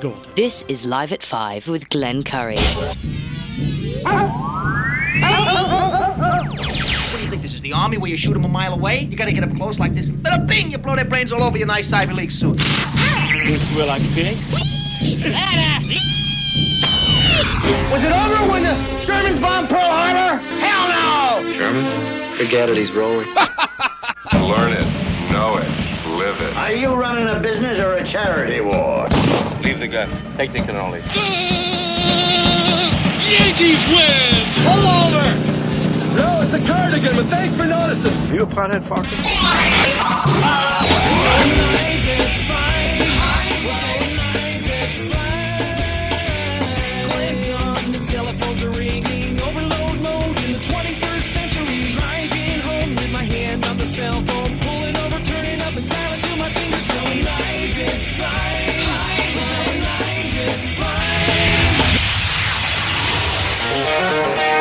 Gold. This is Live at 5 with Glenn Curry. What do you think this is the army where you shoot them a mile away? You gotta get up close like this. Bada bing! You blow their brains all over your nice Ivy League suit. You feel like pig? Was it over when the Germans bombed Pearl Harbor? Hell no! German? Forget it, he's rolling. Learn it, know it, live it. Are you running a business or a charity war? Leave the gun. Take the cannoli. Yankees win! Pull over! No, it's a cardigan, but thanks for noticing. You a pothead fucker?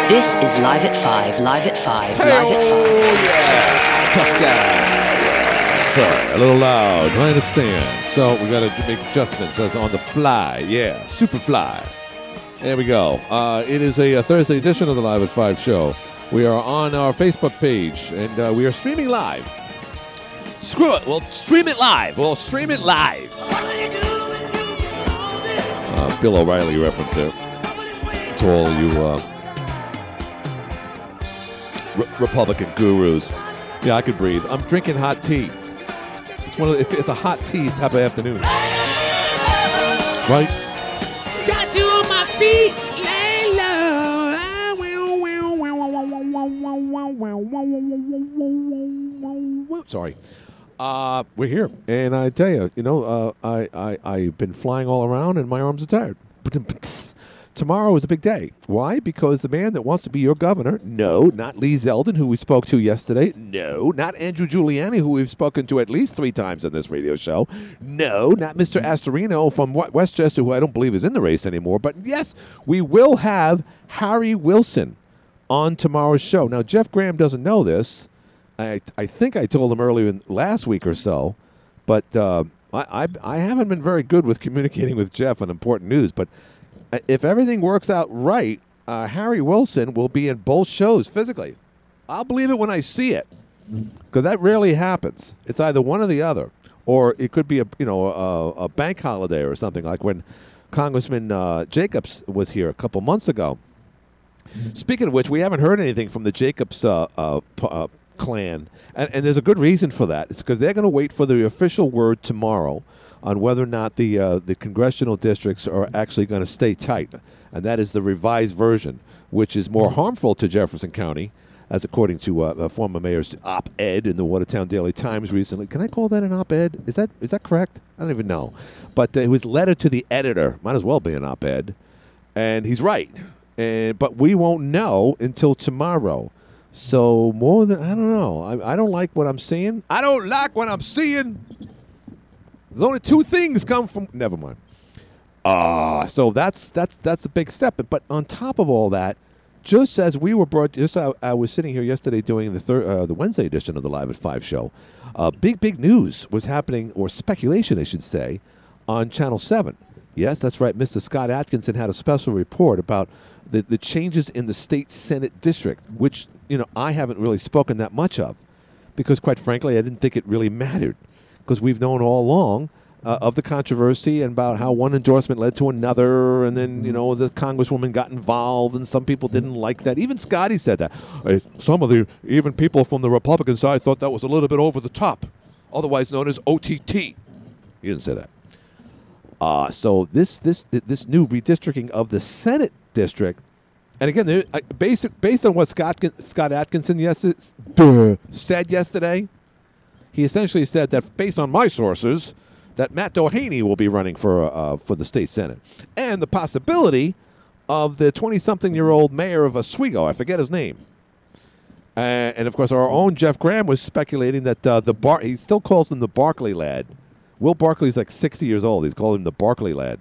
This is Live at 5, Live at 5, Live at 5. yeah. Tough guy. Sorry, a little loud. I understand. So we got to make adjustments as on the fly. Yeah, super fly. There we go. Uh, it is a, a Thursday edition of the Live at 5 show. We are on our Facebook page and uh, we are streaming live. Screw it. We'll stream it live. We'll stream it live. Uh, Bill O'Reilly reference there to all you uh, Re- Republican gurus. Yeah, I could breathe. I'm drinking hot tea. It's one of the, if it's a hot tea type of afternoon, right? Got you on my feet, Layla. Sorry. Uh, we're here, and I tell you, you know, uh, I I I've been flying all around, and my arms are tired. Tomorrow is a big day. Why? Because the man that wants to be your governor, no, not Lee Zeldin, who we spoke to yesterday, no, not Andrew Giuliani, who we've spoken to at least three times on this radio show, no, not Mr. Astorino from Westchester, who I don't believe is in the race anymore, but yes, we will have Harry Wilson on tomorrow's show. Now, Jeff Graham doesn't know this. I, I think I told him earlier in last week or so, but uh, I, I, I haven't been very good with communicating with Jeff on important news. But if everything works out right, uh, Harry Wilson will be in both shows physically. I'll believe it when I see it, because that rarely happens. It's either one or the other, or it could be a you know a, a bank holiday or something like when Congressman uh, Jacobs was here a couple months ago. Speaking of which, we haven't heard anything from the Jacobs uh, uh, uh, clan, and, and there's a good reason for that. It's because they're going to wait for the official word tomorrow on whether or not the uh, the congressional districts are actually going to stay tight, and that is the revised version, which is more harmful to Jefferson County, as according to uh, a former mayor's op-ed in the Watertown Daily Times recently. Can I call that an op-ed? Is that is that correct? I don't even know, but uh, was letter to the editor. Might as well be an op-ed, and he's right. And but we won't know until tomorrow. So more than I don't know. I, I don't like what I'm seeing. I don't like what I'm seeing. There's only two things come from. Never mind. Ah, so that's that's that's a big step. But on top of all that, just as we were brought, just I, I was sitting here yesterday doing the third, uh, the Wednesday edition of the Live at Five show. Uh, big big news was happening, or speculation, I should say, on Channel Seven. Yes, that's right. Mr. Scott Atkinson had a special report about the, the changes in the state senate district, which you know I haven't really spoken that much of, because quite frankly, I didn't think it really mattered, because we've known all along uh, of the controversy and about how one endorsement led to another, and then you know the congresswoman got involved, and some people didn't like that. Even Scotty said that. Uh, some of the even people from the Republican side thought that was a little bit over the top, otherwise known as OTT. He didn't say that. Uh, so this this this new redistricting of the Senate district, and again, there, uh, based based on what Scott Scott Atkinson yes, said yesterday, he essentially said that based on my sources, that Matt Doheny will be running for uh, for the state senate, and the possibility of the twenty something year old mayor of Oswego, I forget his name. Uh, and of course, our own Jeff Graham was speculating that uh, the bar he still calls him the Barclay lad. Will Barclay's like 60 years old. He's called him the Barclay lad.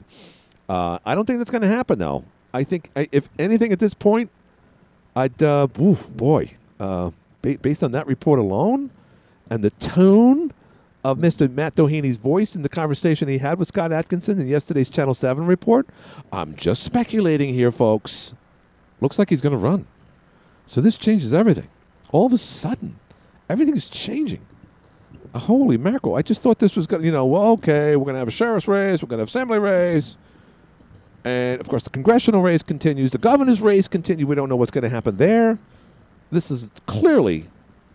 Uh, I don't think that's going to happen, though. I think, I- if anything at this point, I'd, uh, boy, uh, ba- based on that report alone and the tone of Mr. Matt Doheny voice in the conversation he had with Scott Atkinson in yesterday's Channel 7 report? I'm just speculating here, folks. Looks like he's going to run. So this changes everything. All of a sudden, everything is changing. Uh, holy mackerel. I just thought this was going to, you know, well, okay, we're going to have a sheriff's race, we're going to have assembly race. And of course, the congressional race continues, the governor's race continues. We don't know what's going to happen there. This is clearly,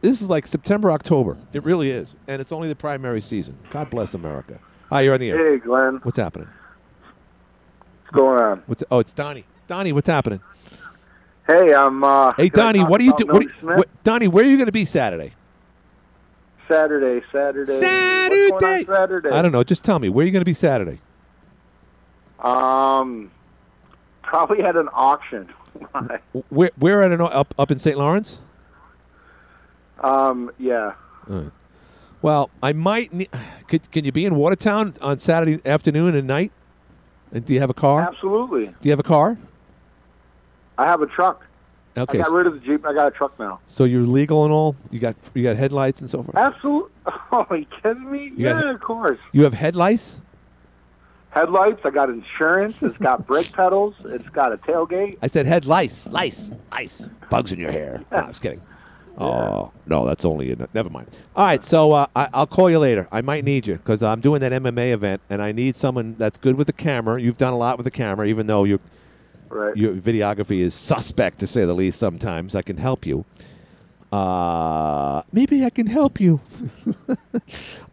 this is like September, October. It really is. And it's only the primary season. God bless America. Hi, you're on the air. Hey, Glenn. What's happening? What's going on? What's Oh, it's Donnie. Donnie, what's happening? Hey, I'm. Uh, Hey, Donnie, what are you doing? What, Millie Smith? what, Donnie, where are you going to be Saturday? Saturday, Saturday. Saturday. What's going on Saturday? I don't know. Just tell me. Where are you going to be Saturday? Um, probably at an auction. Where, where at an, up, up in St. Lawrence? Um, yeah. Right. Well, I might. Ne- could, can you be in Watertown on Saturday afternoon and night? And do you have a car? Absolutely. Do you have a car? I have a truck. Okay. I got rid of the Jeep. I got a truck now. so you're legal and all. You got you got headlights and so forth. Absolutely. Oh, are you kidding me? You got- yeah, of course. You have headlights. Headlights. I got insurance. It's got brake pedals. It's got a tailgate. I said headlights. Lice. Lice. Bugs in your hair. No, I was kidding. Oh no, that's only in. Never mind. All right, so uh, I, I'll call you later. I might need you because I'm doing that MMA event, and I need someone that's good with the camera. You've done a lot with the camera, even though your Right. your videography is suspect to say the least. Sometimes I can help you. Uh, maybe I can help you.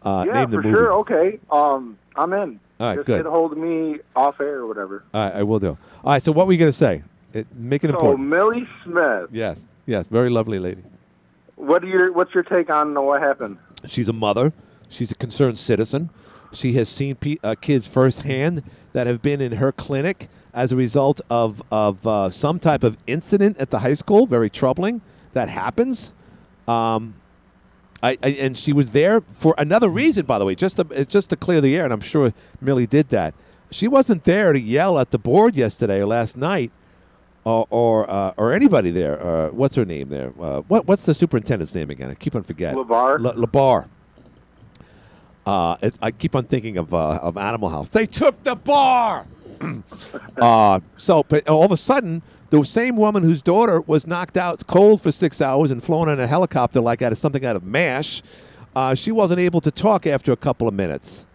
uh, yeah, name the for movie. sure. Okay. Um, I'm in. All right, Just good. get a hold of me off air or whatever. All right, I will do. All right, so what were you going to say? It, make it So important. Millie Smith. Yes, yes, very lovely lady. What do your What's your take on what happened? She's a mother. She's a concerned citizen. She has seen pe- uh, kids firsthand that have been in her clinic as a result of of uh, some type of incident at the high school. Very troubling. That happens. Um, I, I and she was there for another reason, by the way, just to uh, just to clear the air. And I'm sure Millie did that. She wasn't there to yell at the board yesterday or last night, or or, uh, or anybody there. Uh, what's her name there? Uh, what what's the superintendent's name again? I keep on forgetting. LeVar? Le- LeBar. Uh, it, I keep on thinking of uh, of Animal House. They took the bar. uh, so, but all of a sudden, the same woman whose daughter was knocked out cold for six hours and flown in a helicopter like out of something out of Mash, uh, she wasn't able to talk after a couple of minutes.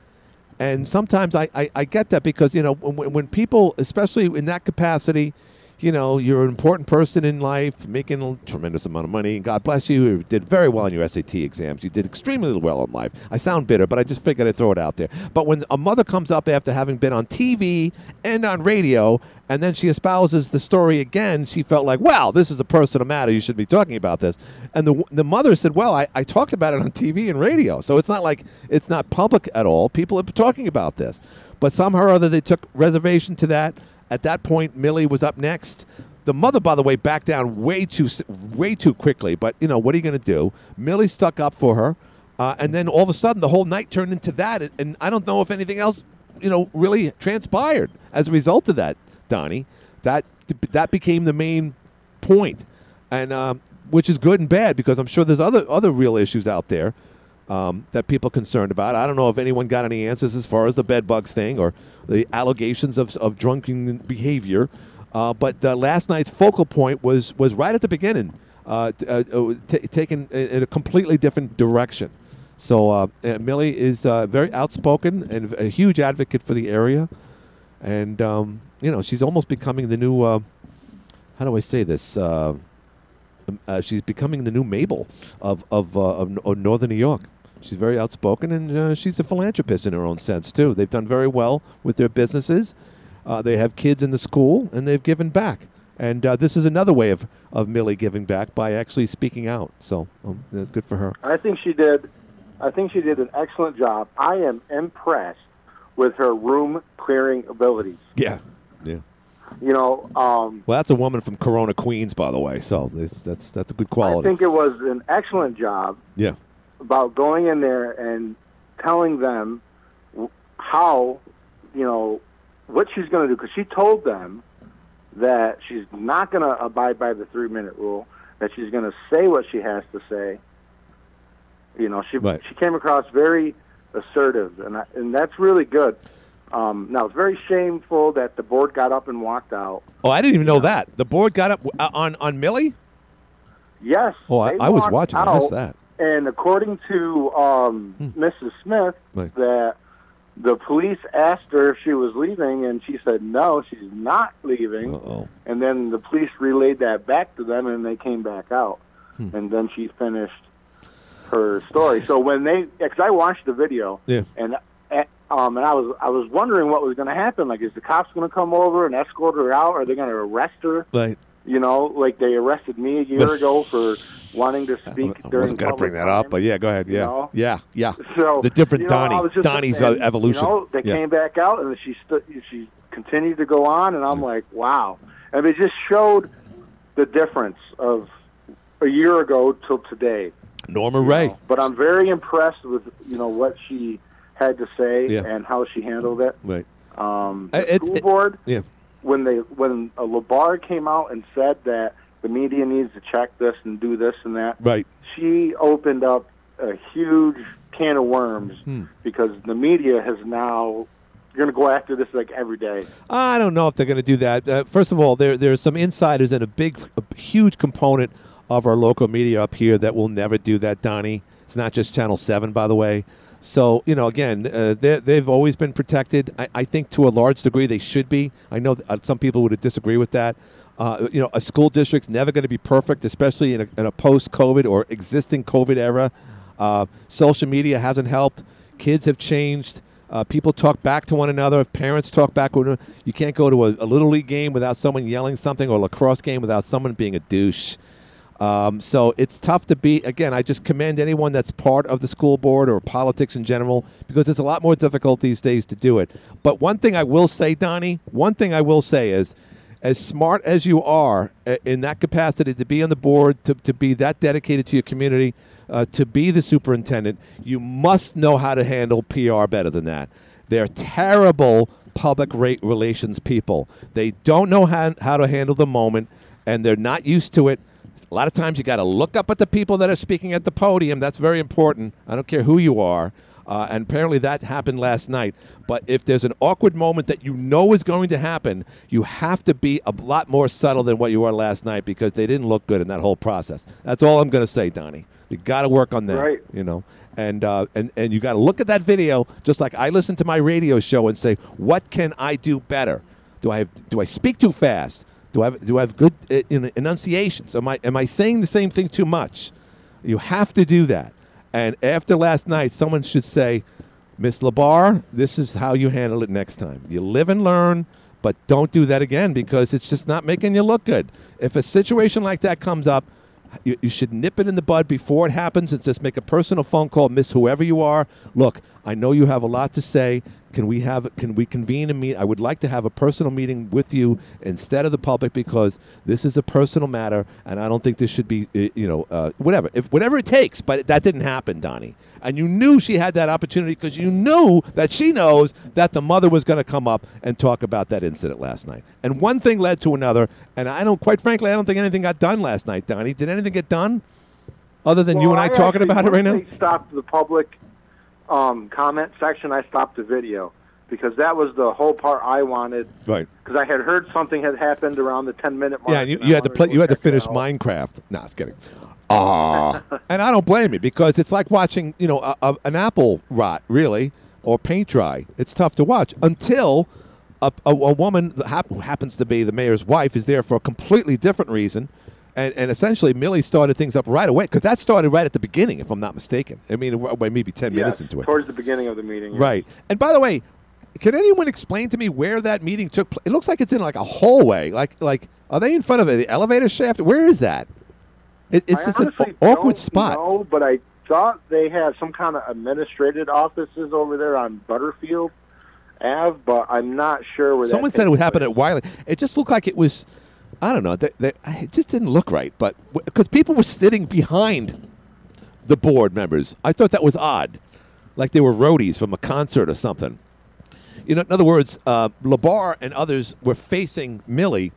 And sometimes I, I, I get that because, you know, when, when people, especially in that capacity, you know, you're an important person in life, making a tremendous amount of money, and God bless you. You did very well in your SAT exams. You did extremely well in life. I sound bitter, but I just figured I'd throw it out there. But when a mother comes up after having been on TV and on radio, and then she espouses the story again, she felt like, wow, this is a personal matter. You should be talking about this. And the, the mother said, well, I, I talked about it on TV and radio. So it's not like it's not public at all. People are talking about this. But somehow or other, they took reservation to that. At that point, Millie was up next. The mother, by the way, backed down way too way too quickly. But you know what are you going to do? Millie stuck up for her, uh, and then all of a sudden, the whole night turned into that. And, and I don't know if anything else, you know, really transpired as a result of that. Donnie, that that became the main point, and um, which is good and bad because I'm sure there's other other real issues out there um, that people concerned about. I don't know if anyone got any answers as far as the bed bugs thing or the allegations of, of drunken behavior. Uh, but uh, last night's focal point was was right at the beginning, uh, t- uh, t- taken in, a completely different direction. So uh, Millie is uh, very outspoken and a huge advocate for the area, and um, you know she's almost becoming the new. How do I say this? Um, she's becoming the new Mabel of of, of, of Northern New York. She's very outspoken, and uh, she's a philanthropist in her own sense too. They've done very well with their businesses. Uh, they have kids in the school, and they've given back. And uh, this is another way of, of Millie giving back by actually speaking out. So um, uh, good for her. I think she did. I think she did an excellent job. I am impressed with her room clearing abilities. Yeah, yeah. You know, um, Well, that's a woman from Corona, Queens, by the way. So this, that's that's a good quality. I think it was an excellent job yeah, about going in there and telling them how, you know, what she's going to do. Because she told them that she's not going to abide by the three minute rule. That she's going to say what she has to say. You know, she Right. she came across very assertive, and I, and that's really good. Um, now it's very shameful that the board got up and walked out. Oh, I didn't even know that. The board got up uh, on on Millie. Yes. Oh, I, I was watching. I missed that. And according to um, Mrs. Smith, Right. that the police asked her if she was leaving, and she said no, she's not leaving. Uh-oh. And then the police relayed that back to them, and they came back out. Hmm. And then she finished her story. So when they, because I watched the video, Yeah. and um, and I was I was wondering what was going to happen. Like, is the cops going to come over and escort her out? Are they going to arrest her? Right. You know, like they arrested me a year ago for wanting to speak I during. wasn't going to bring that up, but yeah, go ahead. Yeah, know? yeah, yeah. So the different you know, Donnie, Donnie's and, uh, evolution. You know, they yeah. came back out and she stu- she continued to go on, and I'm like, wow. And it just showed the difference of a year ago till today. Norma Rae. But I'm very impressed with you know what she had to say Yeah. and how she handled it. Right. Um, the school it- board Yeah. When they when uh, LaBarr came out and said that the media needs to check this and do this and that, Right. she opened up a huge can of worms Hmm. because the media has now you're going to go after this like every day. I don't know if they're going to do that. Uh, first of all, there there's some insiders and a big, a huge component of our local media up here that will never do that, Donnie. It's not just Channel Seven, by the way. So you know, again, uh, they they've always been protected. I, I think to a large degree they should be. I know uh, some people would disagree with that. Uh, you know, a school district's never going to be perfect, especially in a, a post-COVID or existing COVID era. Uh, social media hasn't helped. Kids have changed. Uh, people talk back to one another. Parents talk back. You can't go to a, a little league game without someone yelling something, or a lacrosse game without someone being a douche. Um, so it's tough to be. Again, I just commend anyone that's part of the school board or politics in general because it's a lot more difficult these days to do it. But one thing I will say, Donnie, one thing I will say is, as smart as you are uh, in that capacity to be on the board, to, to be that dedicated to your community, uh, to be the superintendent, you must know how to handle PR better than that. They're terrible public relations people. They don't know how, how to handle the moment, and they're not used to it. A lot of times you got to look up at the people that are speaking at the podium. That's very important. I don't care who you are. Uh, and apparently that happened last night. But if there's an awkward moment that you know is going to happen, you have to be a lot more subtle than what you were last night because they didn't look good in that whole process. That's all I'm going to say, Donnie. You got to work on that. Right. You know, and uh, and and you got to look at that video just like I listen to my radio show and say, what can I do better? Do I have, do I speak too fast? Do I have, do I have good uh, en- enunciations? Am I am I saying the same thing too much? You have to do that. And after last night, someone should say, Miss LaBarr, this is how you handle it next time. You live and learn, but don't do that again because it's just not making you look good. If a situation like that comes up, you, you should nip it in the bud before it happens and just make a personal phone call, Miss whoever you are. Look, I know you have a lot to say. Can we have? Can we convene a meet? I would like to have a personal meeting with you instead of the public because this is a personal matter, and I don't think this should be, uh, you know, uh, whatever, if whatever it takes. But that didn't happen, Donnie, and you knew she had that opportunity because you knew that she knows that the mother was going to come up and talk about that incident last night. And one thing led to another, and I don't, quite frankly, I don't think anything got done last night, Donnie. Did anything get done? Other than you and I, talking actually- about it right now? stopped the public um, comment section. I stopped the video because that was the whole part I wanted. Right. Because I had heard something had happened around the ten minute mark. Yeah, and you, you had to play. You had to finish. Minecraft. No, I was kidding. Ah, and I don't blame you because it's like watching, you know, a, a, an apple rot, really, or paint dry. It's tough to watch until a, a, a woman hap- who happens to be the mayor's wife is there for a completely different reason. And, and essentially, Millie started things up right away because that started right at the beginning, if I'm not mistaken. I mean, maybe 10 Yes, minutes into it. towards the beginning of the meeting. yeah. Right. And by the way, can anyone explain to me where that meeting took place? It looks like it's in like a hallway. Like like are they in front of the elevator shaft? Where is that? It, it's I just an awkward don't spot. Know, but I thought they had some kind of administrative offices over there on Butterfield Ave, but I'm not sure where. Someone said it would happen at Wiley. It just looked like it was. I don't know. They, they, it just didn't look right. But because people were sitting behind the board members, I thought that was odd, like they were roadies from a concert or something. You know, in other words, uh, LaBarr and others were facing Millie,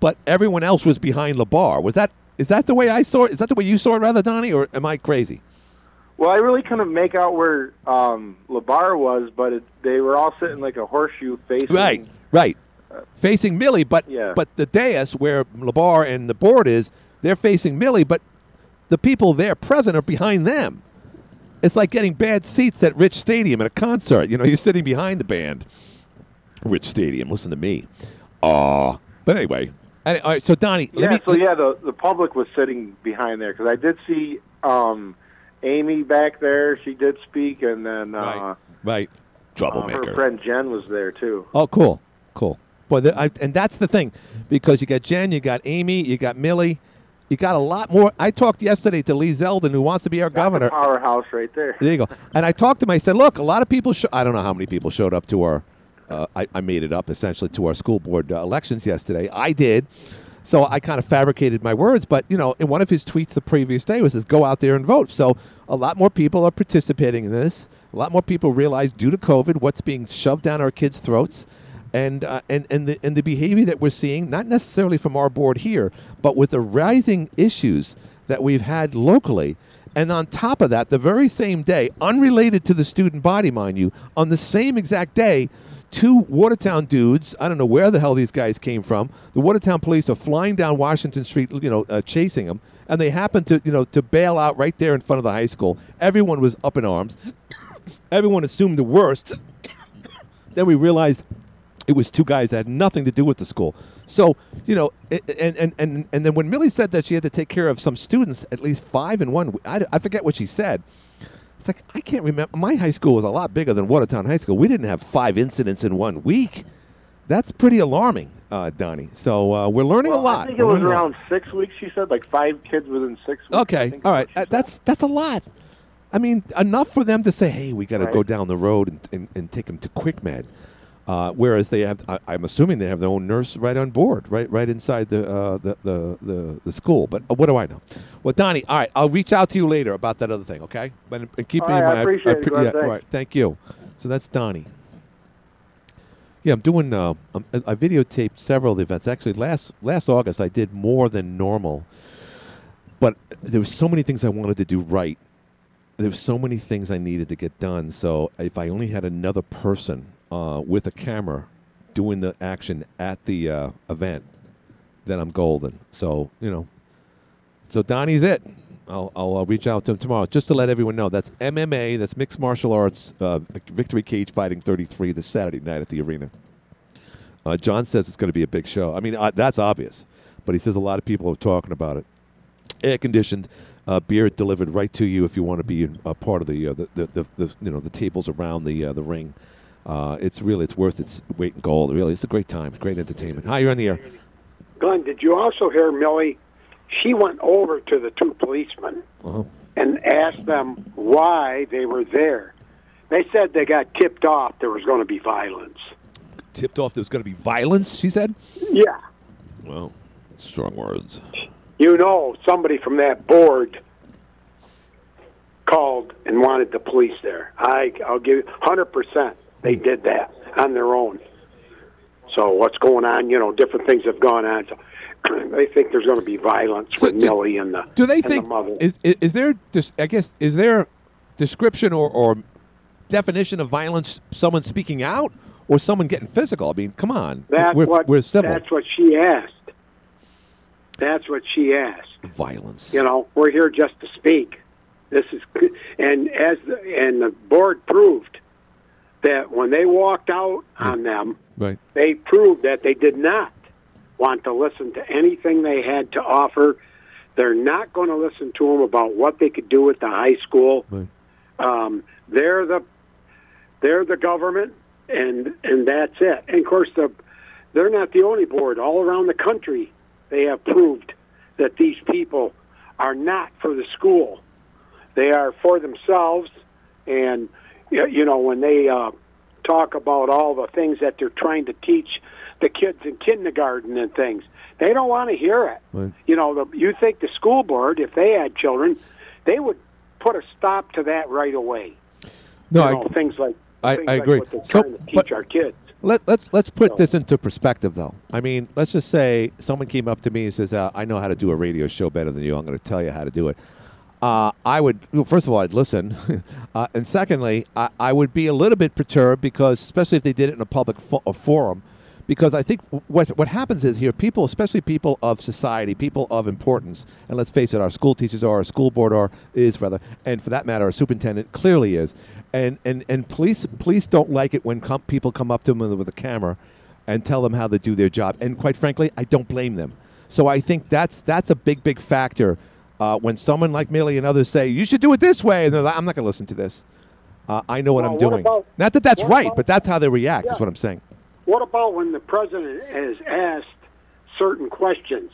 but everyone else was behind LaBarr. Was that is that the way I saw it? Is that the way you saw it, rather, Donnie, or am I crazy? Well, I really couldn't make out where um, LaBarr was, but it, they were all sitting like a horseshoe facing. Right, right. Facing Millie, but Yeah. but the dais where LaBarr and the board is, they're facing Millie, but the people there present are behind them. It's like getting bad seats at Rich Stadium at a concert. You know, you're sitting behind the band. Rich Stadium. Listen to me. Aw. But anyway, any- all right. So Donnie, Yeah, let me. so yeah, the the public was sitting behind there because I did see um, Amy back there. She did speak, and then uh, right. uh, Troublemaker. her friend Jen was there too. Oh, cool, cool. Boy, the, I, and that's the thing, because you got Jen, you got Amy, you got Millie, you got a lot more. I talked yesterday to Lee Zeldin, who wants to be our governor. Powerhouse right there. There you go. And I talked to him. I said, "Look, a lot of people. Sh- I don't know how many people showed up to our. Uh, I, I made it up essentially to our school board uh, elections yesterday. I did. So I kind of fabricated my words, but you know, in one of his tweets the previous day was, "Says go out there and vote." So a lot more people are participating in this. A lot more people realize, due to COVID, what's being shoved down our kids' throats, and uh, and and the and the behavior that we're seeing, not necessarily from our board here, but with the rising issues that we've had locally. And on top of that, the very same day, unrelated to the student body, mind you, on the same exact day, two Watertown dudes, I don't know where the hell these guys came from. The Watertown police are flying down Washington Street, you know, uh, chasing them, and they happen to, you know, to bail out right there in front of the high school. Everyone was up in arms. Everyone assumed the worst. then we realized it was two guys that had nothing to do with the school. So, you know, and, and, and, and then when Millie said that she had to take care of some students, at least five in one, I, I forget what she said. It's like, I can't remember. My high school was a lot bigger than Watertown High School. We didn't have five incidents in one week. That's pretty alarming, uh, Donnie. So uh, we're learning Well, a lot. I think it We're was around six weeks. She said like five kids within six weeks. Okay, all right. Uh, that's that's a lot. I mean, enough for them to say, "Hey, we got to Right. go down the road and, and, and take them to QuickMed." Uh, whereas they have, I, I'm assuming they have their own nurse right on board, right, right inside the uh, the, the, the the school. But uh, what do I know? Well, Donnie, all right, I'll reach out to you later about that other thing. Okay, but and keep All me in right, I mind. appreciate it, pre- Glenn. yeah, all right, thank you. So that's Donnie. Yeah, I'm doing. Uh, um, I I videotaped several of the events. Actually, last last August I did more than normal, but there were so many things I wanted to do right. There were so many things I needed to get done. So if I only had another person uh, with a camera doing the action at the uh, event, then I'm golden. So you know, so Donnie's it. I'll, I'll uh, reach out to him tomorrow just to let everyone know that's MMA, that's mixed martial arts, uh, Victory Cage Fighting 33 this Saturday night at the arena. Uh, John says it's going to be a big show. I mean, uh, that's obvious, but he says a lot of people are talking about it. Air conditioned, uh, beer delivered right to you if you want to be a part of the, uh, the, the, the, the you know the tables around the uh, the ring. Uh, it's really it's worth its weight in gold. Really, it's a great time, great entertainment. Hi, you're on the air. Glenn, did you also hear Millie? She went over to the two policemen Uh-huh. and asked them why they were there. They said they got tipped off there was going to be violence. Tipped off there was going to be violence. She said. Yeah. Well, strong words. You know, somebody from that board called and wanted the police there. I, I'll give you 100% they did that on their own. So what's going on? You know, different things have gone on. So they think there's going to be violence So with do- Millie and the Do they think the mother. is, is there I guess is there description or, or definition of violence someone speaking out or someone getting physical? I mean, come on. That's we're, what we're civil. that's what she asked. That's what she asked. Violence. You know, we're here just to speak. This is and as the, and the board proved that when they walked out on them, Right. they proved that they did not want to listen to anything they had to offer. They're not going to listen to them about what they could do at the high school. Right. Um, they're the they're the government, and and that's it. And of course, the they're not the only board. All around the country, they have proved that these people are not for the school. They are for themselves, and you know when they uh, talk about all the things that they're trying to teach the kids in kindergarten and things, they don't want to hear it. Right. You know, the, you think the school board, if they had children, they would put a stop to that right away. No, you I- know, things like I- things I like agree. What So, trying to teach but- our kids. Let, let's let's put So- this into perspective, though. I mean, let's just say someone came up to me and says, uh, "I know how to do a radio show better than you. I'm going to tell you how to do it." Uh, I would well, first of all I'd listen, uh, and secondly I, I would be a little bit perturbed because especially if they did it in a public fo- a forum, because I think what what happens is here people, especially people of society, people of importance, and let's face it, our school teachers are, our school board are is rather, and for that matter, our superintendent clearly is, and and and police police don't like it when com- people come up to them with, a camera and tell them how to do their job, and quite frankly, I don't blame them. So I think that's that's a big big factor uh, when someone like Millie and others say you should do it this way, and they're like, I'm not going to listen to this. Uh, I know what Well, I'm what doing. about- not that that's right, about- but that's how they react. Yeah. Is what I'm saying. What about when the president has asked certain questions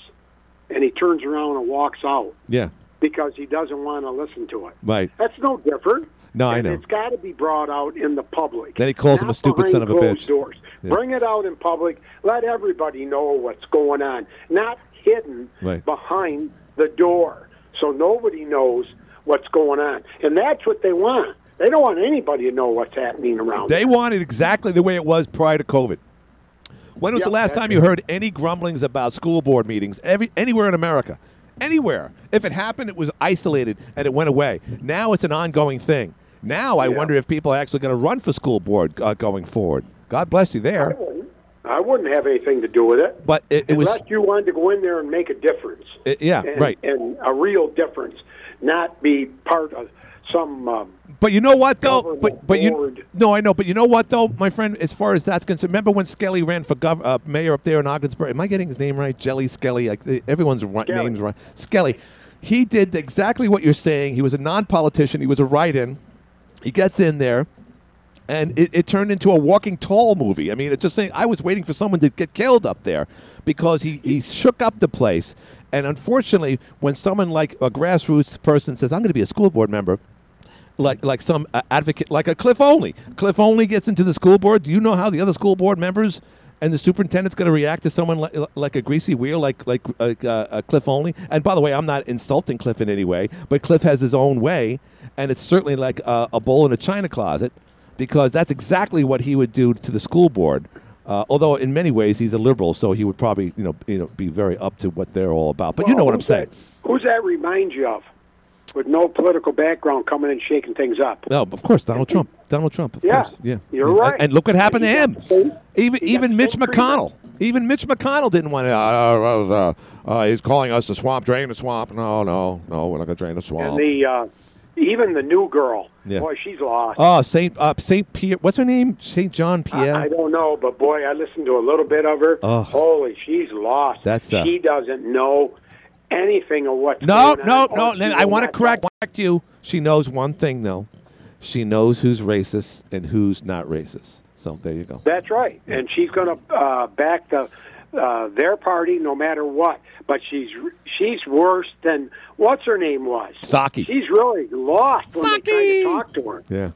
and he turns around and walks out Yeah. because he doesn't want to listen to it? Right. That's no different. No, I know. It's got to be brought out in the public. Then he calls him a stupid son of a bitch. Doors. Yeah. Bring it out in public. Let everybody know what's going on. Not hidden Right. behind the door, so nobody knows what's going on. And that's what they want. They don't want anybody to know what's happening around. They want it exactly the way it was prior to COVID. When was the last time you heard any grumblings about school board meetings every, anywhere in America? Anywhere. If it happened, it was isolated and it went away. Now it's an ongoing thing. Now I Yeah. wonder if people are actually going to run for school board uh, going forward. God bless you there. I wouldn't have anything to do with it. But it, it was, Unless you wanted to go in there and make a difference. it- yeah, and, right. And a real difference, not be part of some. Um, But you know what though? But but you board. no, I know. But you know what though, my friend. As far as that's concerned, remember when Skelly ran for gov- uh, mayor up there in Ogdensburg? Am I getting his name right? Jelly Skelly. Like, everyone's Skelly. names right. Skelly. He did exactly what you're saying. He was a non-politician. He was a write-in. He gets in there, and it, it turned into a Walking Tall movie. I mean, it's just saying. I was waiting for someone to get killed up there because he he shook up the place. And unfortunately, when someone like a grassroots person says, "I'm going to be a school board member," like like some uh, advocate, like a Cliff Olney. Cliff Olney gets into the school board. Do you know how the other school board members and the superintendent's going to react to someone like, like a greasy wheel, like like uh, uh, Cliff Olney? And by the way, I'm not insulting Cliff in any way, but Cliff has his own way, and it's certainly like a, a bull in a china closet, because that's exactly what he would do to the school board. Uh, although in many ways he's a liberal, so he would probably you know you know be very up to what they're all about. But you know what I'm saying. That, who's that remind you of? With no political background coming and shaking things up. No, of course, Donald Trump. Donald Trump, of Yeah, course. Yeah. you're Yeah. right. And, and look what happened to him. Even even Mitch. McConnell. Even Mitch McConnell didn't want to. Uh, uh, uh, uh, he's calling us the swamp, drain the swamp. No, no, no, we're not going to drain the swamp. And the uh, even the new girl, Yeah. boy, she's lost. oh, Saint uh, Saint Pierre. What's her name? Saint John Pierre. I, I don't know, but boy, I listened to a little bit of her. Ugh. Holy, she's lost. That's, uh, she doesn't know anything of what's no, going no, on. no. Oh, then I want to correct you. She knows one thing though. She knows who's racist and who's not racist. So there you go. That's right, and she's going to uh, back the uh, their party no matter what. But she's she's worse than what's her name was. Psaki. She's really lost when they try to talk to her. Yeah.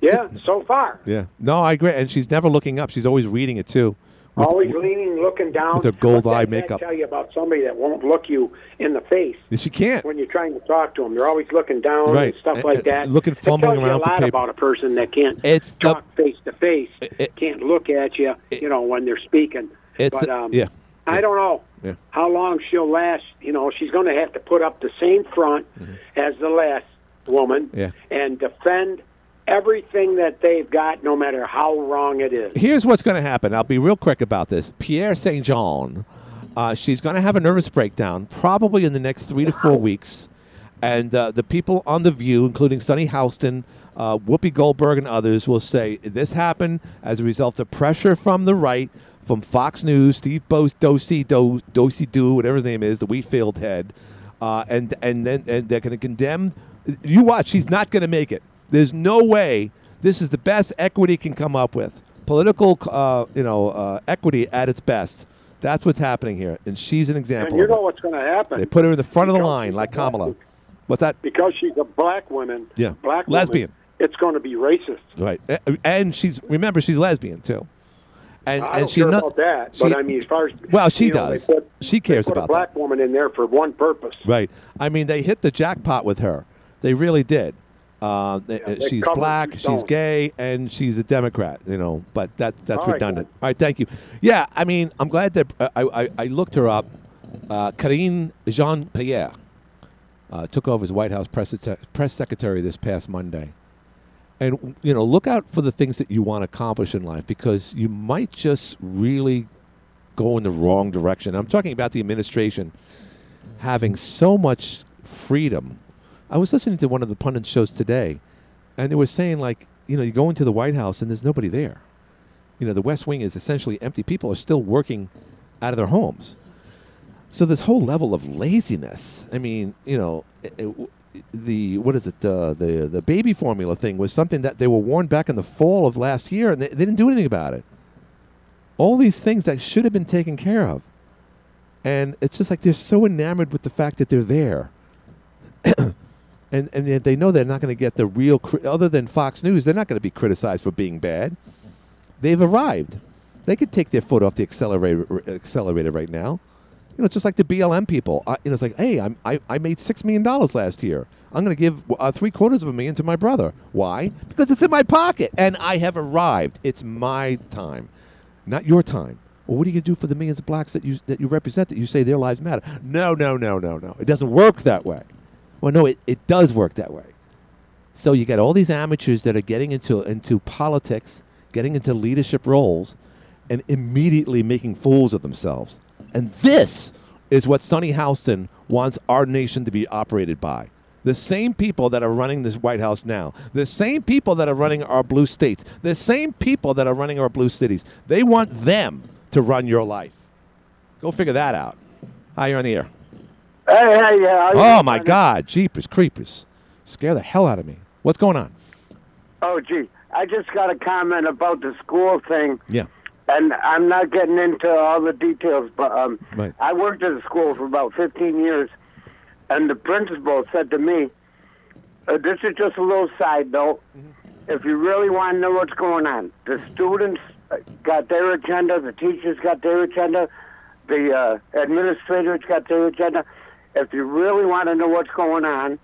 Yeah, so far. Yeah. No, I agree. And she's never looking up. She's always reading it too. With- Always leaning, looking down. with her gold What's that eye guy makeup. Tell you about somebody that won't look you in the face She can't. when you're trying to talk to them. They're always looking down Right. and stuff And- like and that. looking, It fumbling tells you around a for lot paper. about a person that can't It's the- talk face to face, it- can't look at you, you know, when they're speaking. It's but um, yeah. I don't know Yeah. how long she'll last. You know, she's going to have to put up the same front as the last woman Mm-hmm. Yeah. and defend everything that they've got, no matter how wrong it is. Here's what's going to happen. I'll be real quick about this. Pierre St. John, uh, she's going to have a nervous breakdown probably in the next three to four weeks. And uh, the people on The View, including Sonny Houston, uh, Whoopi Goldberg, and others, will say this happened as a result of pressure from the right, from Fox News, Steve Bo- Dosey, Do- Dosey Do, whatever his name is, the Wheatfield head. Uh, and, and then and they're going to condemn. You watch, she's not going to make it. There's no way. This is the best equity can come up with. Political, uh, you know, uh, equity at its best. That's what's happening here, and she's an example. And you know what's going to happen. They put her in the front of the line, like Kamala. woman. What's that? Because she's a black woman. Yeah. Black woman, Lesbian. it's going to be racist. Right, and she's remember she's lesbian too, and I and don't she care no- about that, she- but I mean, as far as Well, she know, does. They put, She cares about a black woman in there for one purpose. Right. I mean, they hit the jackpot with her. They really did. Uh, they- they she's black, she's gay, and she's a Democrat. You know, but that that's All right, redundant. All right, thank you. Yeah, I mean, I'm glad that uh, I I, I looked her up. Uh, Karine Jean Pierre. uh, took over as White House press, press secretary this past Monday. And you know, look out for the things that you want to accomplish in life because you might just really go in the wrong direction. I'm talking about the administration having so much freedom. I was listening to one of the pundit shows today, and they were saying like, you know, you go into the White House and there's nobody there. You know, the West Wing is essentially empty. People are still working out of their homes. So this whole level of laziness. I mean, you know, it- it- the what is it? Uh, the the baby formula thing was something that they were warned back in the fall of last year, and they, they didn't do anything about it. All these things that should have been taken care of, and it's just like they're so enamored with the fact that they're there, and and they- know they're not going to get the real. Cri- other than Fox News, they're not going to be criticized for being bad. They've arrived. They could take their foot off the accelerator accelerator right now. You know, just like the BLM people. I, you know, it's like, hey, I'm, I, I made $6 million last year. I'm going to give uh, three quarters of a million to my brother. Why? Because it's in my pocket and I have arrived. It's my time, not your time. Well, what are you going to do for the millions of blacks that you, that you represent that you say their lives matter? No, no, no, no, no. It doesn't work that way. Well, no, it, it does work that way. So you got all these amateurs that are getting into into politics, getting into leadership roles, and immediately making fools of themselves. And this is what Sonny Houston wants our nation to be operated by. The same people that are running this White House now, the same people that are running our blue states, the same people that are running our blue cities. They want them to run your life. Go figure that out. Hi, you're on the air. Hey, hey, yeah. Oh my God, Jeepers Creepers, scare the hell out of me. What's going on? Oh, gee. I just got a comment about the school thing, Yeah, and I'm not getting into all the details, but um, Right. I worked at a school for about 15 years, and the principal said to me, uh, this is just a little side note. If you really want to know what's going on, the students uh, got their agenda, the teachers got their agenda, the uh, administrators got their agenda. If you really want to know what's going on,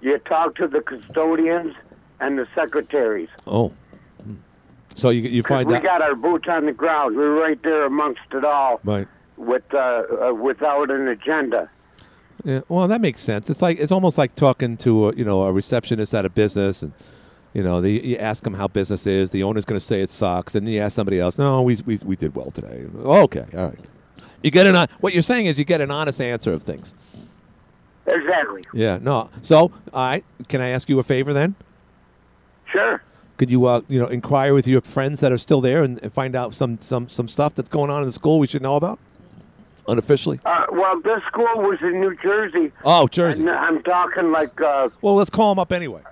you talk to the custodians and the secretaries. Oh. So you, you find we that. We got our boots on the ground. We're right there amongst it all right. with uh, uh, without an agenda. Yeah, well, that makes sense. It's like it's almost like talking to a, you know a receptionist at a business, and you know the, you ask them how business is. The owner's going to say it sucks, and then you ask somebody else. No, we we, we did well today. Okay, all right. You get an what you're saying is you get an honest answer of things. Exactly. Yeah. No. So, all right. Can I ask you a favor then? Sure. Could you uh, you know inquire with your friends that are still there and, and find out some some some stuff that's going on in the school we should know about unofficially? Uh, well, this school was in New Jersey. Oh, Jersey. And I'm talking like, uh, Well, let's call them up anyway.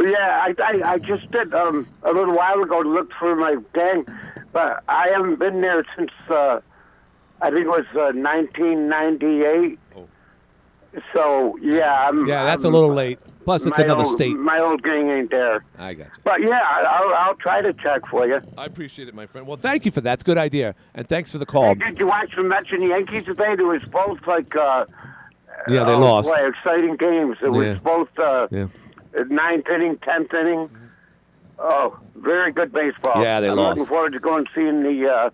yeah, I, I, I just did um, a little while ago to look for my gang, but I haven't been there since uh, I think it was uh, 1998. So yeah, I'm. Yeah, that's a I'm- little late. Plus, it's my another old- state. My old gang ain't there. I got you. But yeah, I- I'll, I'll try to check for you. I appreciate it, my friend. Well, thank you for that. It's a good idea, and thanks for the call. Hey, did you watch the Mets and Yankees today? It was both like. Uh, Yeah, they oh, lost. Boy, exciting games. It Yeah. was both uh, Yeah. ninth inning, tenth inning. Oh, very good baseball. Yeah, they I'm lost. looking forward to going and seeing the uh,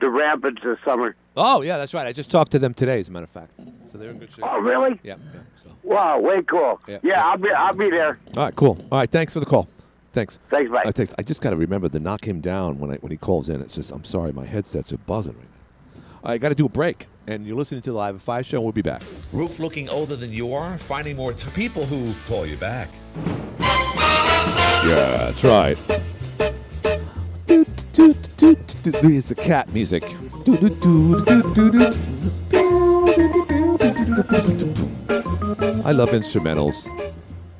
the Rapids this summer. Oh, yeah, that's right. I just talked to them today, as a matter of fact. So they're in good shape. Oh, really? Yeah. yeah so. Wow, way cool. Yeah, Yeah, I'll be I'll be there. All right, cool. All right, thanks for the call. Thanks. Thanks, bye. Uh, thanks. I just got to remember to knock him down when I when he calls in. It's just I'm sorry, my headsets are buzzing right now. I got to do a break, and you're listening to the Live at Five show. and We'll be back. Roof looking older than you are, finding more t- people who call you back. Yeah, that's right. Here's the cat music. I love instrumentals.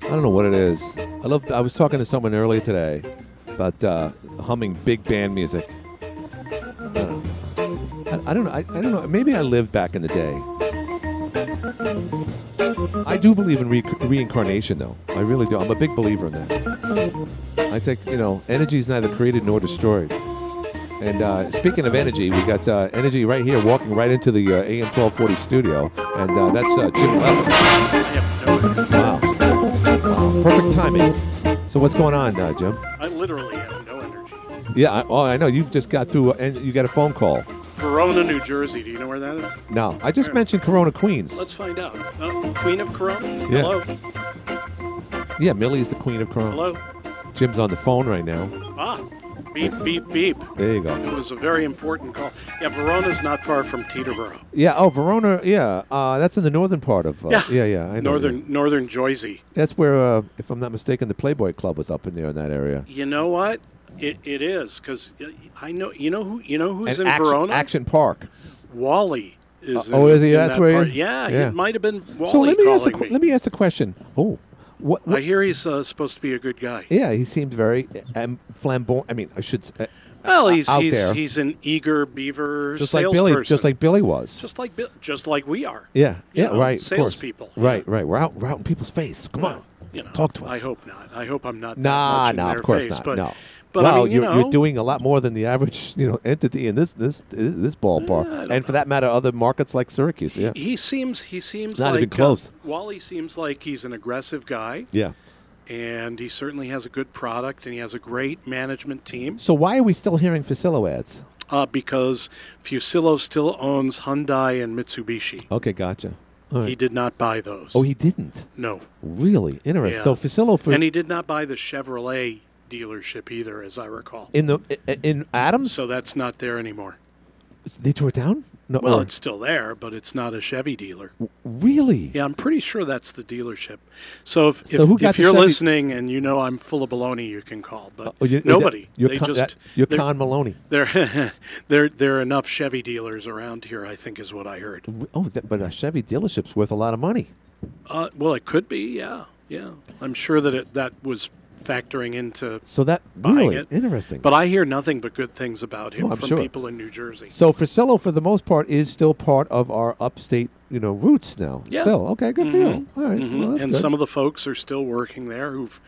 I don't know what it is. I love. I was talking to someone earlier today about uh, humming big band music. I don't know. I, I don't know. I, I don't know. Maybe I lived back in the day. I do believe in re- reincarnation, though. I really do. I'm a big believer in that. I think you know, energy is neither created nor destroyed. And uh, speaking of energy, we got uh, energy right here, walking right into the uh, AM 1240 studio, and uh, that's uh, Jim Weber. Wow. wow, perfect timing. So what's going on, uh, Jim? I literally have no energy. Yeah, I, oh, I know. You've just got through, and you got a phone call Corona, New Jersey. Do you know where that is? No, I just mentioned Corona, Queens. Let's find out. Uh, Queen of Corona. Yeah. Hello. Yeah, Millie is the queen of Corona. Hello. Jim's on the phone right now. Ah, beep beep beep. There you go. It was a very important call. Yeah, Verona's not far from Teterboro. Yeah. Oh, Verona. Yeah. Uh, that's in the northern part of. Uh, Yeah. Yeah. Yeah. I know. Northern Northern Jersey. That's where, uh, if I'm not mistaken, the Playboy Club was up in there in that area. You know what? It, it is because I know you know who you know who's And in Action, Verona. Action Park. Wally is. Uh, oh, is he? That's that where he. Yeah, Yeah. it might have been Wally so let me ask the me. let me ask the question. Oh, what? I hear he's uh, supposed to be a good guy. Yeah, he seemed very um, flamboyant. I mean, I should. Uh, Well, he's out he's there. he's an eager beaver just like Billy, just like Billy was. just like just like we are. Yeah, You yeah, know, right. salespeople. Right, right. We're out, we're out in people's face. Come on, You know, talk to us. I hope not. I hope I'm not. that Nah, nah, of course face, not. No. But well, I mean, you know, you're doing a lot more than the average, you know, entity in this this this ballpark, and for that matter, other markets like Syracuse. Yeah, He seems he seems Not like even close. Uh, Wally seems like he's an aggressive guy, yeah. and he certainly has a good product, and he has a great management team. So why are we still hearing Fuccillo ads? Uh, because Fuccillo still owns Hyundai and Mitsubishi. Okay, gotcha. Right. He did not buy those. Oh, he didn't. No. Really interesting. Yeah. So Fuccillo for and he did not buy the Chevrolet dealership either, as I recall. in the in Adams, So that's not there anymore. they tore it down. No, Well, or- it's still there, but it's not a Chevy dealer. really. Yeah, I'm pretty sure that's the dealership. So if, So if, if you're Chevy- listening and you know I'm full of baloney, you can call. But Oh, you- nobody. You're, they con, just that- you're Con Maloney. There, there, there are enough Chevy dealers around here. I think is what I heard. Oh, that, but a Chevy dealership's worth a lot of money. Uh, well, it could be. Yeah, yeah. I'm sure that it that was factoring into So that really it. interesting. But I hear nothing but good things about him Oh, from sure. people in New Jersey. So Fuccillo, for the most part, is still part of our upstate, you know, roots now. Yeah. Still, okay, good for you. Mhm. All right, Mhm. well, and good. some of the folks are still working there who've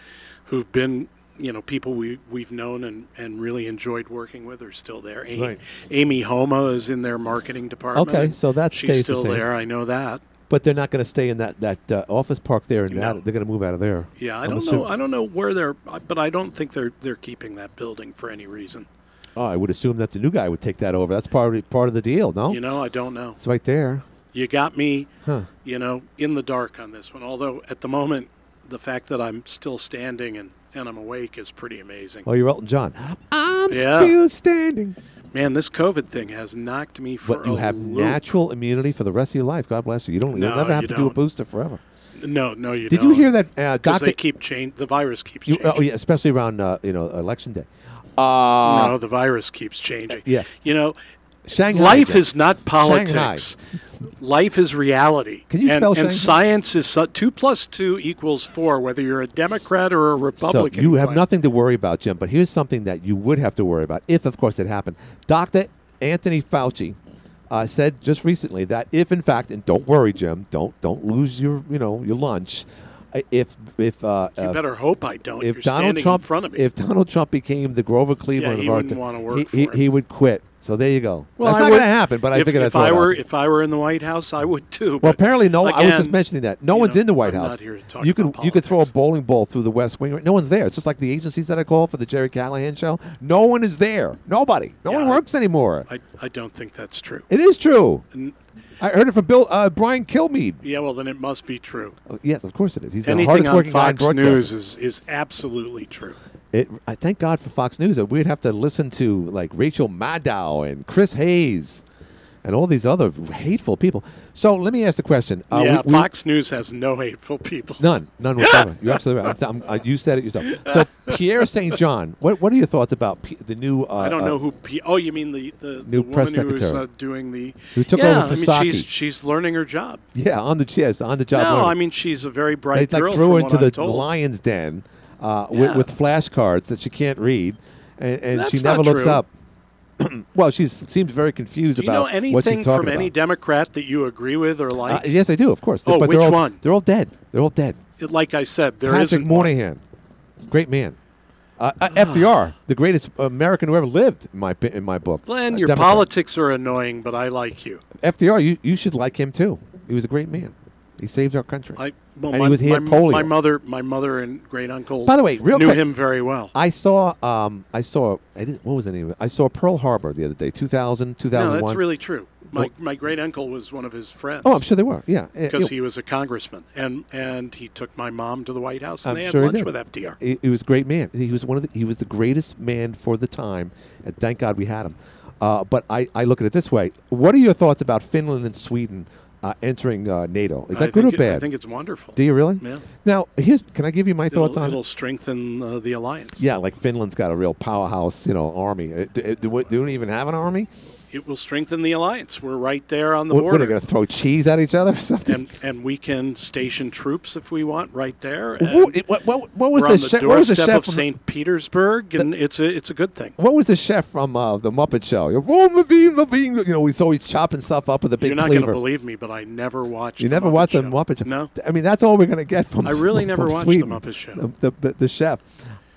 who've been you know people we we've known and, and really enjoyed working with are still there. A- Right. Amy Homa is in their marketing department. Okay, so that's she's stays the still same. there. I know that. But they're not going to stay in that that uh, office park there, and No. that they're going to move out of there. Yeah, I I'm don't assuming- know. I don't know where they're, but I don't think they're they're keeping that building for any reason. Oh, I would assume that the new guy would take that over. That's part of part of the deal. No, You know, I don't know. it's right there. You got me, Huh. you know, in the dark on this one. Although at the moment, the fact that I'm still standing and, and I'm awake is pretty amazing. Oh, you're Elton John. I'm Yeah. still standing. Man, this COVID thing has knocked me for But you have loop. natural immunity for the rest of your life. God bless you. You don't. No, you'll never have you to do a don't. booster forever. No, no, you Did don't. Did you hear that? Uh, Because Doctor. they keep change. The virus keeps you, changing. oh yeah, especially around uh, you know election day. Uh, no, the virus keeps changing. yeah. You know, Shanghai life again. is not politics. Life is reality. Can you and, spell and Shanghai? science is su- two plus two equals four, whether you're a Democrat or a Republican. So you have nothing to worry about, Jim. But here's something that you would have to worry about if, of course, it happened. Dr. Anthony Fauci uh, said just recently that if, in fact, and don't worry, Jim, don't don't lose your you know your lunch. If if uh, You uh, better hope I don't. if You're Donald Trump in front of me. if Donald Trump became the Grover Cleveland he of our wouldn't wanna work he, he, he would quit. So there you go. well, that's I not going to happen. But I if, figure if that's I were if I were in the White House, I would too. Well, apparently, no. I was just mentioning that no one's know, in the White I'm House. not here to talk you could you could throw a bowling ball through the West Wing. No one's there. It's just like the agencies that I call for the Jerry Callahan show. No one is there. Nobody. No one Yeah, I- works anymore. I, I don't think that's true. it is true. N- I heard it from Bill uh, Brian Kilmeade. Yeah, well then it must be true. Oh, yes, of course it is. He's the Anything hardest on working guy in Fox. News is, is absolutely true. It, I thank God for Fox News. Uh, We'd have to listen to like Rachel Maddow and Chris Hayes and all these other hateful people. So let me ask the question. Uh, yeah, we- we- Fox News has no hateful people. None, none whatsoever. You're absolutely right. I'm, I'm, uh, you said it yourself. So Pierre St. John, what what are your thoughts about P- the new? Uh, I don't uh, know who. P- oh, you mean the the, New the press woman who's secretary. uh, doing the Who took yeah, over for I mean, Psaki. she's she's learning her job. Yeah, on the yes, on the job. no, learning. I mean she's a very they bright like girl. threw her into I'm the told. lion's den uh, Yeah. with, with flashcards that she can't read, and, and she never looks true. up. well, she seems very confused Do you about know anything from any. Democrat that you agree with or Uh, like? yes, I do, of course. Oh, but which they're all, one? They're all dead. They're all dead. like I said, there Patrick Moynihan, great man. Uh, uh, FDR, the greatest American who ever lived, in my in my book. Glenn, Uh, your Democrat. politics are annoying, but I like you. FDR, you, you should like him too. He was a great man. He saved our country. I, well, and my, he was he had my, polio. my mother, my mother and great uncle. By the way, real knew quick, him very well. I saw um I saw I didn't what was the name of it? I saw Pearl Harbor the other day, 2000, 2001. No, that's really true. My, Well- my great uncle was one of his friends. Oh, I'm sure they were. Yeah. Eh, because he was a congressman, and and he took my mom to the White House, and I'm they had sure lunch with FDR. He, he was a great man. He was one of the, he was the greatest man for the time, and thank God we had him. Uh, but I, I look at it this way: What are your thoughts about Finland and Sweden uh, entering uh, NATO? Is that I good or it- bad? I think it's wonderful. Do you really? Yeah. Now, here's can I give you my thoughts it'll, on it'll it? strengthen uh, the alliance. Yeah, like Finland's got a real powerhouse, you know, army. Do, do, do we even have an army? It will strengthen the alliance. We're right there on the What, what are they going to throw cheese at each other or something? and and we can station troops if we want right there. What, what, what was the, the chef? What was the chef of from- St. Petersburg, and it's a it's a good thing. What was the chef from uh, the Muppet Show? Oh. You know, he's always chopping stuff up with a big You're not going to believe me, but I never watched. You never Muppet watched the Muppet Show? No. I mean, that's all we're going to get from. I really never from watched the Muppet Show. The, the, the chef.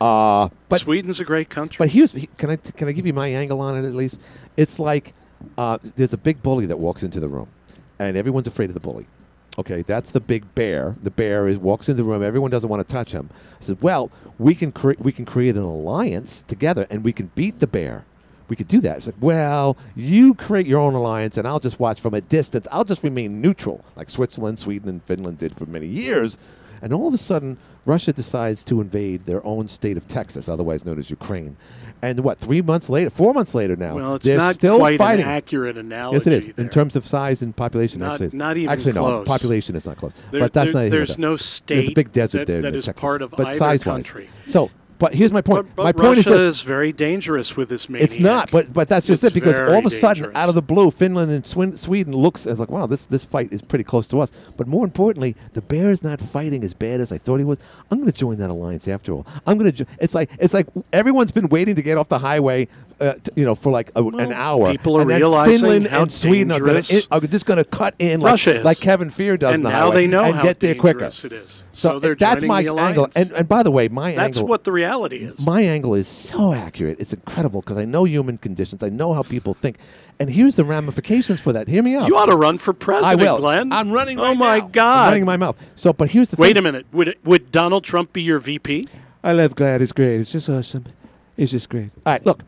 Uh, but Sweden's a great country. but here's can I can I give you my angle on it at least? It's like uh, there's a big bully that walks into the room, and everyone's afraid of the bully. Okay, that's the big bear. The bear is walks into the room. Everyone doesn't want to touch him. I said, well, we can cre- we can create an alliance together, and we can beat the bear. We could do that. It's like, well, you create your own alliance, and I'll just watch from a distance. I'll just remain neutral, like Switzerland, Sweden, and Finland did for many years. And all of a sudden, Russia decides to invade their own state of Texas, otherwise known as Ukraine. And what? Three months later, four months later now, Well, it's they're not still quite an fighting. accurate Yes, it is. analogy is in terms of size and population. Not- actually, not even actually no, population is not close. There- but that's there- not even there's no There's a state big desert that- there that in Texas. part of but either size-wise. country. So, but here's my point. But, my but point is Russia this. is very dangerous with this maniac. It's not, but but that's just It's it because all of a sudden, dangerous. out of the blue, Finland and Swin- Sweden looks as like, wow, this this fight is pretty close to us. But more importantly, the bear is not fighting as bad as I thought he was. I'm going to join that alliance after all. I'm going to. Jo- it's like it's like everyone's been waiting to get off the highway, uh, t- you know, for like a, an hour. people are and then realizing Finland how and Sweden are, gonna, dangerous are just going to cut in like, Russia is. like Kevin Fear does. And on the now highway they know and how get there quicker. dangerous it is. So, So they're that's joining my the angle. alliance. And, and by the way, my That's angle. what the reality is. My angle is so accurate. It's incredible because I know human conditions. I know how people think. And here's the ramifications for that. Hear me out. You ought to run for president, I will. Glenn. I'm running Oh right my now. God! I'm running in my mouth. So, but here's the Wait thing. a minute. Would would Donald Trump be your VP? I love glad it's great. It's just awesome. It's just great. All right, look.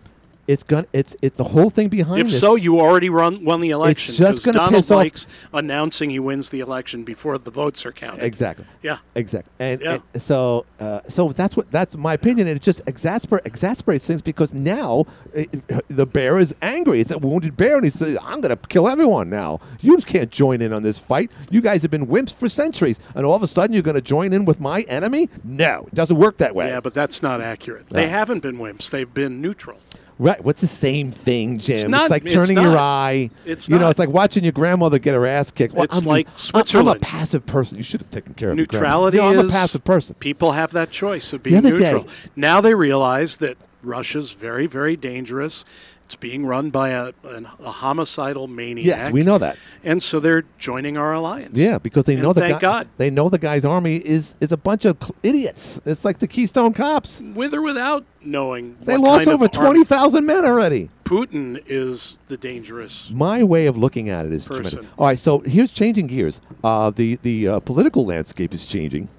It's gonna. It's it. The whole thing behind If this. so, you already run, won the election. just 'cause gonna Donald piss off- likes announcing he wins the election before the votes are counted. Exactly. Yeah. Exactly. And, Yeah. and so, uh, so that's what that's my opinion, and it just exasper- exasperates things because now uh, the bear is angry. It's a wounded bear, and he says, "I'm going to kill everyone now. You can't join in on this fight. You guys have been wimps for centuries, and all of a sudden you're going to join in with my enemy? No, it doesn't work that way. Yeah, but that's not accurate. They haven't been wimps. They've been neutral. Right. What's the same thing, Jim? It's, not- like it's turning your eye. It's you know, not. it's like watching your grandmother get her ass kicked. Well, It's I'm, like I'm- I'm a passive person. You should have taken care of. Neutrality know, I'm a passive person. People have that choice of being other day- neutral. Now they realize that Russia's very, very dangerous. It's being run by a, an, a homicidal maniac. Yes, we know that. And so they're joining our alliance. Yeah, because they And know the thank guy, God. they know the guy's army is is a bunch of idiots. It's like the Keystone Cops. With or without knowing They what lost over twenty thousand men already. Putin is the dangerous. My way of looking at it is Person. tremendous. All right, so here's changing gears. Uh, the the uh, political landscape is changing,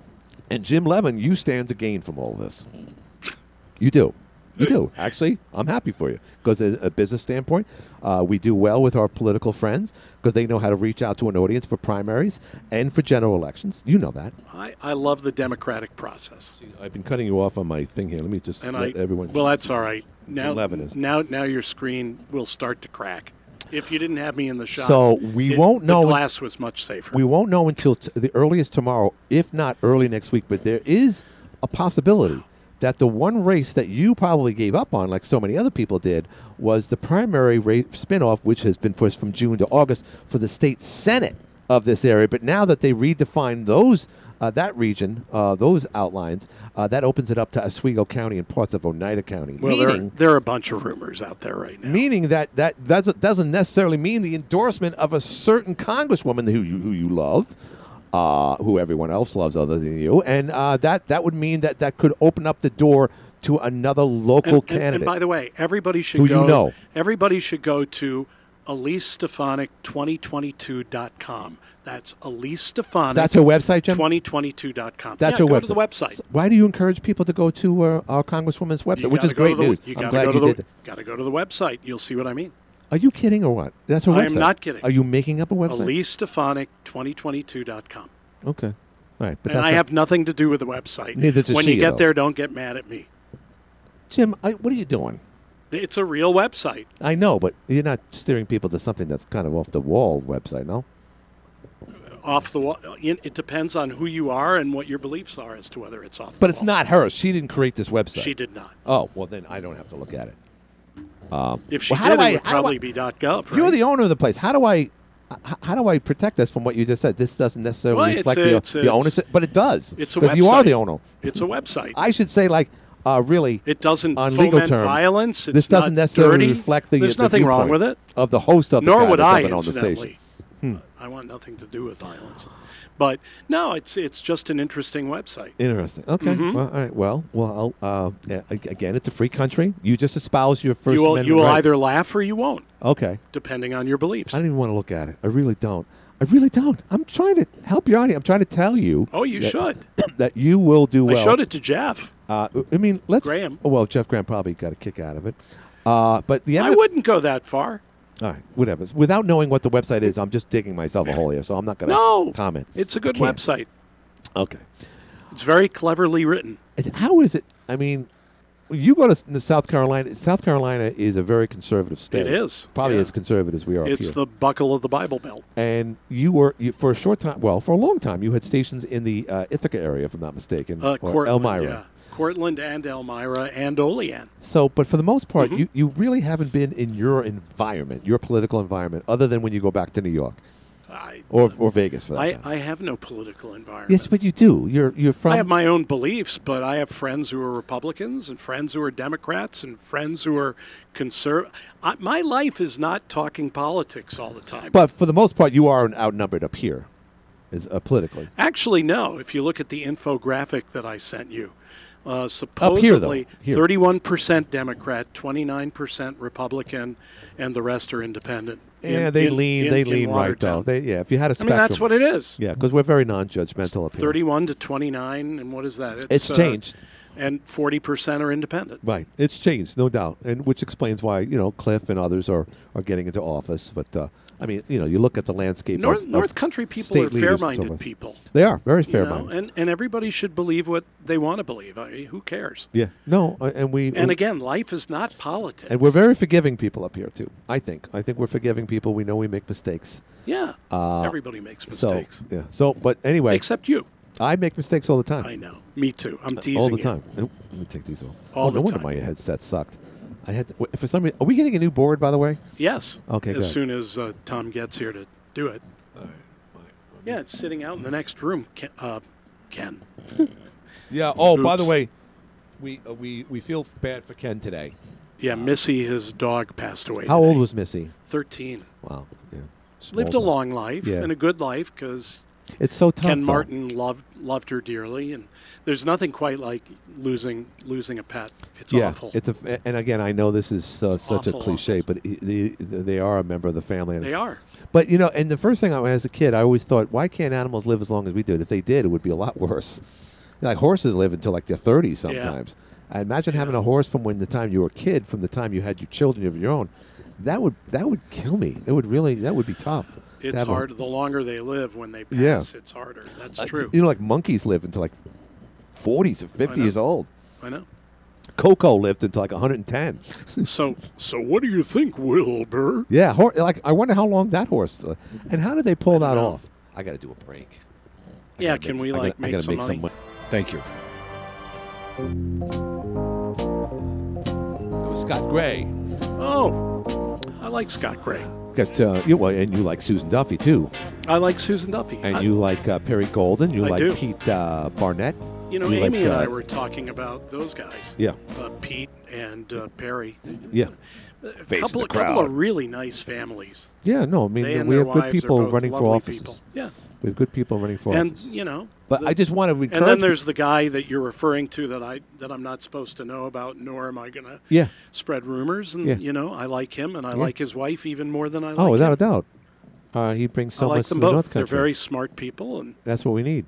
and Jim Leven, you stand to gain from all this. You do. You do. Actually, I'm happy for you because, as a business standpoint, uh, we do well with our political friends because they know how to reach out to an audience for primaries and for general elections. You know that. I, I love the democratic process. I've been cutting you off on my thing here. Let me just And let I everyone. Well, that's all right. Now, now, now your screen will start to crack. If you didn't have me in the shot, So we it- won't know- The glass was much safer. We won't know until t- the earliest tomorrow, if not early next week. But there is a possibility that the one race that you probably gave up on, like so many other people did, was the primary race spinoff, which has been pushed from June to August for the state senate of this area. But now that they redefined those. Uh, that region, uh, those outlines, uh, that opens it up to Oswego County and parts of Oneida County. well, there, meaning, there are a bunch of rumors out there right now. meaning that that doesn't doesn't necessarily mean the endorsement of a certain congresswoman who you who you love, uh, who everyone else loves other than you, and uh, that that would mean that that could open up the door to another local and, and- candidate. And, by the way, everybody should Who go. you know. Everybody should go to EliseStefanik2022.com. That's Elise Stefanik. That's her website, Jim? 2022.com. That's yeah, her go website. to the website. Why do you encourage people to go to uh, our Congresswoman's website, You which is gotta go to great the- news? You I'm glad go you the, did that. Got to go to the website. You'll see what I mean. Are you kidding or what? That's her I website. am not kidding. Are you making up a website? EliseStefanik2022.com. Okay. All right. But and that's I not- have nothing to do with the website. Neither does when she, you get though. there, don't get mad at me. Jim, I, what are you doing? It's a real website. I know, but you're not steering people to something that's kind of off the wall website, no? Off the wall. It it depends on who you are and what your beliefs are as to whether it's off. the But it's not her. She didn't create this website. She did not. Oh, well, then I don't have to look at it. Um, If she well, how did, do I- it would do I- probably be .gov. Right? You're the owner of the place. How do I? How do I protect us from what you just said? This doesn't necessarily Well, reflect a- the, it's the ownership, but it does. It's a because you are the owner. It's a website. I should say, like, uh, really, It doesn't on foment legal terms, violence. It's this doesn't not necessarily dirty. reflect the. There's the nothing wrong with it. of the host of the Nor guy would I, incidentally. Hmm. I want nothing to do with violence. But no, it's it's just an interesting website. Interesting. Okay. Mhm. Well, all right. Well, well. Uh, again, it's a free country. You just espouse your first you will you will right. either laugh or you won't, Okay. depending on your beliefs. I don't even want to look at it. I really don't. I really don't. I'm trying to help your audience. I'm trying to tell you. Oh, you that- should. That you will do well. I showed it to Jeff. Uh, I mean, let's. Graham. Oh, well, Jeff Graham probably got a kick out of it. Uh, but the I wouldn't go that far. All right, whatever. Without knowing what the website is, I'm just digging myself a hole here, so I'm not going to No. comment. It's a good website. Okay. It's very cleverly written. How is it? I mean, you go to South Carolina. South Carolina is a very conservative state. It is, probably yeah. as conservative as we are. It's the buckle of the Bible Belt. and you were you, for a short time. Well, for a long time, you had stations in the uh, Ithaca area, if I'm not mistaken, Uh, or Cortland, Elmira. yeah. Cortland and Elmira and Olean. So, but for the most part, Mhm. you, you really haven't been in your environment, your political environment, other than when you go back to New York or or Vegas for that. I. I have no political environment. yes, but you do. You're you're from. I have my own beliefs, but I have friends who are Republicans and friends who are Democrats and friends who are conservative. My life is not talking politics all the time. but for the most part, you are outnumbered up here, is uh, politically. Actually, no. If you look at the infographic that I sent you, uh, supposedly 31% Democrat, 29% Republican, and the rest are independent. in- Yeah, they in- lean. in- they in lean right though. They, yeah, if you had a I spectrum. mean, that's what it is. Yeah, because we're very non-judgmental here. 31 to 29, and what is that? It's uh, changed. and 40% are independent. Right, it's changed, no doubt, and which explains why you know Cliff and others are are getting into office. But uh, I mean, you know, you look at the landscape. North, of, North of Country people are so fair-minded forth. people. They are very fair-minded. and and everybody should believe what they want to believe. I mean, who cares? yeah, no, and we And again, life is not politics. and we're very forgiving people up here too. I think. I think we're forgiving people. We know we make mistakes. Yeah, Uh, everybody makes so, mistakes. yeah. So, but anyway, Except you. I make mistakes all the time. I know. Me too. I'm teasing all the time. Let me take these off. All oh, the no wonder time. my headset sucked. I had to, for some reason. Are we getting a new board, by the way? Yes. Okay, As good. soon as uh, Tom gets here to do it. Yeah, it's sitting out in the next room, Ken. Uh, Ken. Yeah. Oh, by the way, we uh, we we feel bad for Ken today. Yeah, Missy, his dog, passed away. How today. old was Missy? 13. Wow. Yeah. Lived a long life Yeah. and a good life because It's so tough. Ken though. Martin loved loved her dearly, and there's nothing quite like losing losing a pet. It's yeah, awful. It's a, and again, I know this is uh, such awful, a cliche, but he- they, they are a member of the family. They are. But you know, and the first thing I, as a kid, I always thought, why can't animals live as long as we did? If they did, it would be a lot worse. Like horses live until like their 30s sometimes. I imagine having a horse from when the time you were a kid, from the time you had your children of your own. That would that would kill me. It would really that would be tough. To It's have a- hard. The longer they live, when they pass, Yeah. it's harder. That's uh, true. You know, like monkeys live until like 40s or 50 years old. I know. Coco lived until like 110. So, so what do you think, Wilbur? Yeah, hor- like I wonder how long that horse. Uh, and how did they pull that know. off? I got to do a break. I Yeah, can make- we I like gotta- I make gotta some make money? some money. Thank you. It was Scott Gray. Oh, I like Scott Gray. Got uh, you, well, and you like Susan Duffy too, I like Susan Duffy. and I- you like uh, Perry Golden. You I like do. Pete uh, Barnett. You know, Amy like, and I uh, were talking about those guys. Yeah. Uh, Pete and uh, Perry. Yeah. Face couple, in the couple of really nice families. Yeah, no, I mean They we have good people running for lovely offices. people. Yeah. we have good people running for and office. you know, But the- I just want to And then there's the guy that you're referring to that I that I'm not supposed to know about, nor am I going to Yeah. spread rumors. And Yeah. you know, I like him, and I Yeah. like his wife even more than I like. oh, without him. a doubt, uh, he brings so I like much them to the both. North They're very smart people, and That's what we need.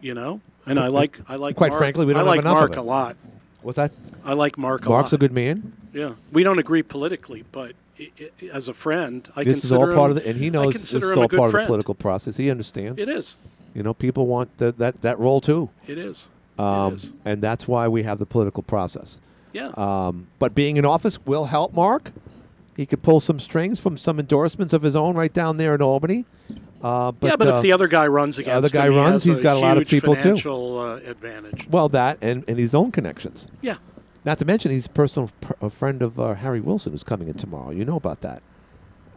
you know, and I like I like. Quite Mark, frankly, we don't I have like enough of Mark it. a lot. What's that? I like Mark a Mark's lot. a good man. Yeah, we don't agree politically, but i i as a friend, I this is all part him, of the, and he knows this is all part of the political process. He understands. It is. You know, people want the, that that role too. It is. Um, And that's why we have the political process. Yeah. Um, but being in office will help Mark. He could pull some strings from some endorsements of his own right down there in Albany. Uh, but, yeah, but uh, if the other guy runs against the other guy him, he runs, has he's got a lot of people too. financial, uh, advantage. Well, that and, and his own connections. Yeah. Not to mention he's a personal pr- a friend of uh, Harry Wilson who's coming in tomorrow. You know about that.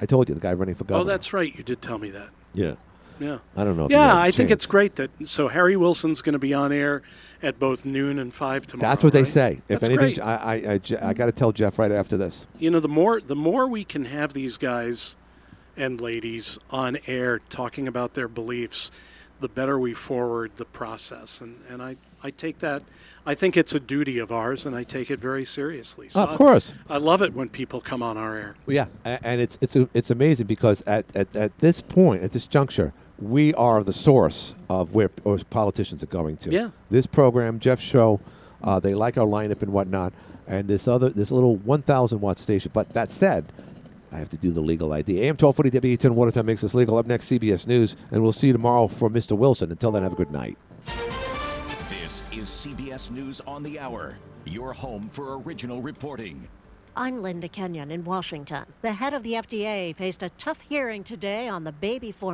I told you the guy running for governor. Oh, that's right. You did tell me that. yeah. Yeah. I don't know. Yeah, I think it's great that so Harry Wilson's going to be on air at both noon and five tomorrow. That's what they say. If That's anything, great. I I, I, I got to tell Jeff right after this. you know, the more the more we can have these guys and ladies on air talking about their beliefs, the better we forward the process. And and I I take that. I think it's a duty of ours, and I take it very seriously. So Of course. I love it when people come on our air. Yeah, and it's it's it's amazing because at, at, at this point, at this juncture, we are the source of where or politicians are going to. Yeah. This program, Jeff's show, uh, they like our lineup and whatnot, and this other this little 1,000 watt station. But that said, I have to do the legal ID. AM 1240 WATN Watertown makes this legal. Up next, CBS News, and we'll see you tomorrow for Mr. Wilson. Until then, have a good night. This is CBS News on the Hour, your home for original reporting. I'm Linda Kenyon in Washington. The head of the FDA faced a tough hearing today on the baby formula.